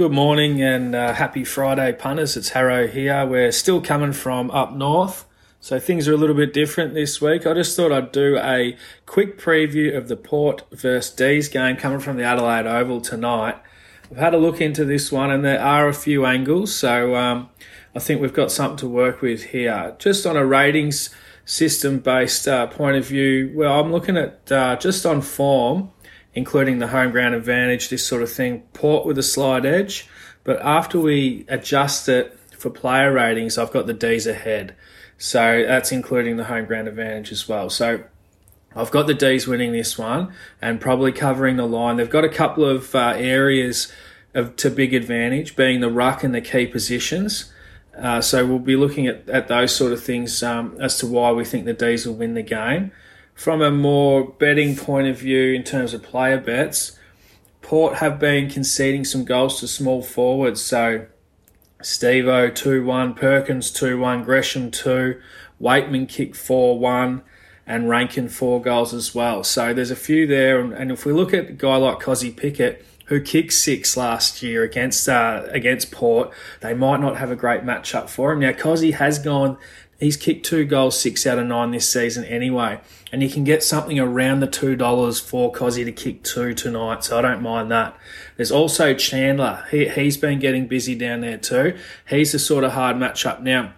Good morning and uh, happy Friday, punters. It's Harrow here. We're still coming from up north, so things are a little bit different this week. I just thought I'd do a quick preview of the Port versus D's game coming from the Adelaide Oval tonight. I've had a look into this one, and there are a few angles, so um, I think we've got something to work with here. Just on a ratings system based uh, point of view, well, I'm looking at uh, just on form including the home ground advantage, this sort of thing. Port with a slight edge, but after we adjust it for player ratings, I've got the D's ahead. So that's including the home ground advantage as well. So I've got the D's winning this one and probably covering the line. They've got a couple of uh, areas of to big advantage, being the ruck and the key positions. Uh, so we'll be looking at, at those sort of things um, as to why we think the D's will win the game from a more betting point of view in terms of player bets, Port have been conceding some goals to small forwards. So Stevo 2 1, Perkins 2 1, Gresham 2, Weightman kicked 4 1, and Rankine 4 goals as well. So there's a few there. And if we look at a guy like Kozzy Pickett, who kicked six last year against uh, against Port, they might not have a great matchup for him. Now, Kozzy has gone He's kicked two goals, six out of nine this season anyway. And you can get something around the $2 for Kozzy to kick two tonight, so I don't mind that. There's also Chandler. He, he's been getting busy down there too. He's a sort of hard matchup. Now,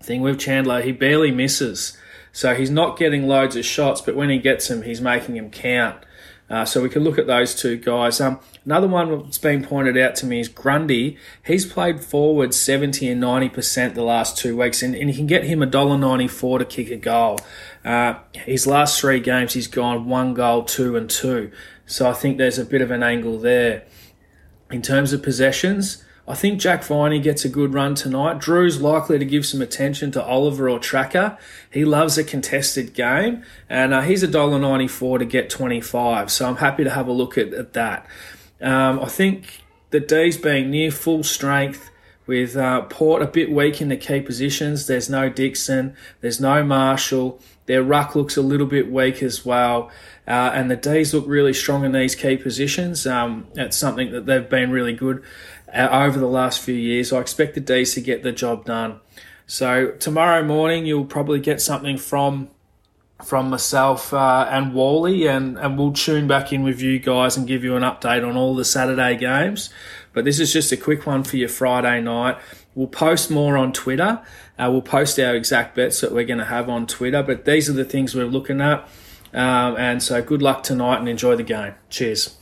thing with Chandler, he barely misses. So he's not getting loads of shots, but when he gets them, he's making them count. Uh, so we can look at those two guys. Um, another one that's been pointed out to me is Grundy. He's played forward 70 and 90% the last two weeks, and, and you can get him $1.94 to kick a goal. Uh, his last three games, he's gone one goal, two and two. So I think there's a bit of an angle there. In terms of possessions, I think Jack Viney gets a good run tonight. Drew's likely to give some attention to Oliver or Tracker. He loves a contested game, and uh, he's $1.94 to get 25. So I'm happy to have a look at, at that. Um, I think the D's being near full strength with uh, Port a bit weak in the key positions. There's no Dixon, there's no Marshall. Their ruck looks a little bit weak as well. Uh, and the D's look really strong in these key positions. Um, it's something that they've been really good uh, over the last few years. I expect the D's to get the job done. So tomorrow morning, you'll probably get something from from myself uh, and Wally, and, and we'll tune back in with you guys and give you an update on all the Saturday games. But this is just a quick one for your Friday night. We'll post more on Twitter. Uh, we'll post our exact bets that we're going to have on Twitter. But these are the things we're looking at. Um, and so good luck tonight and enjoy the game. Cheers.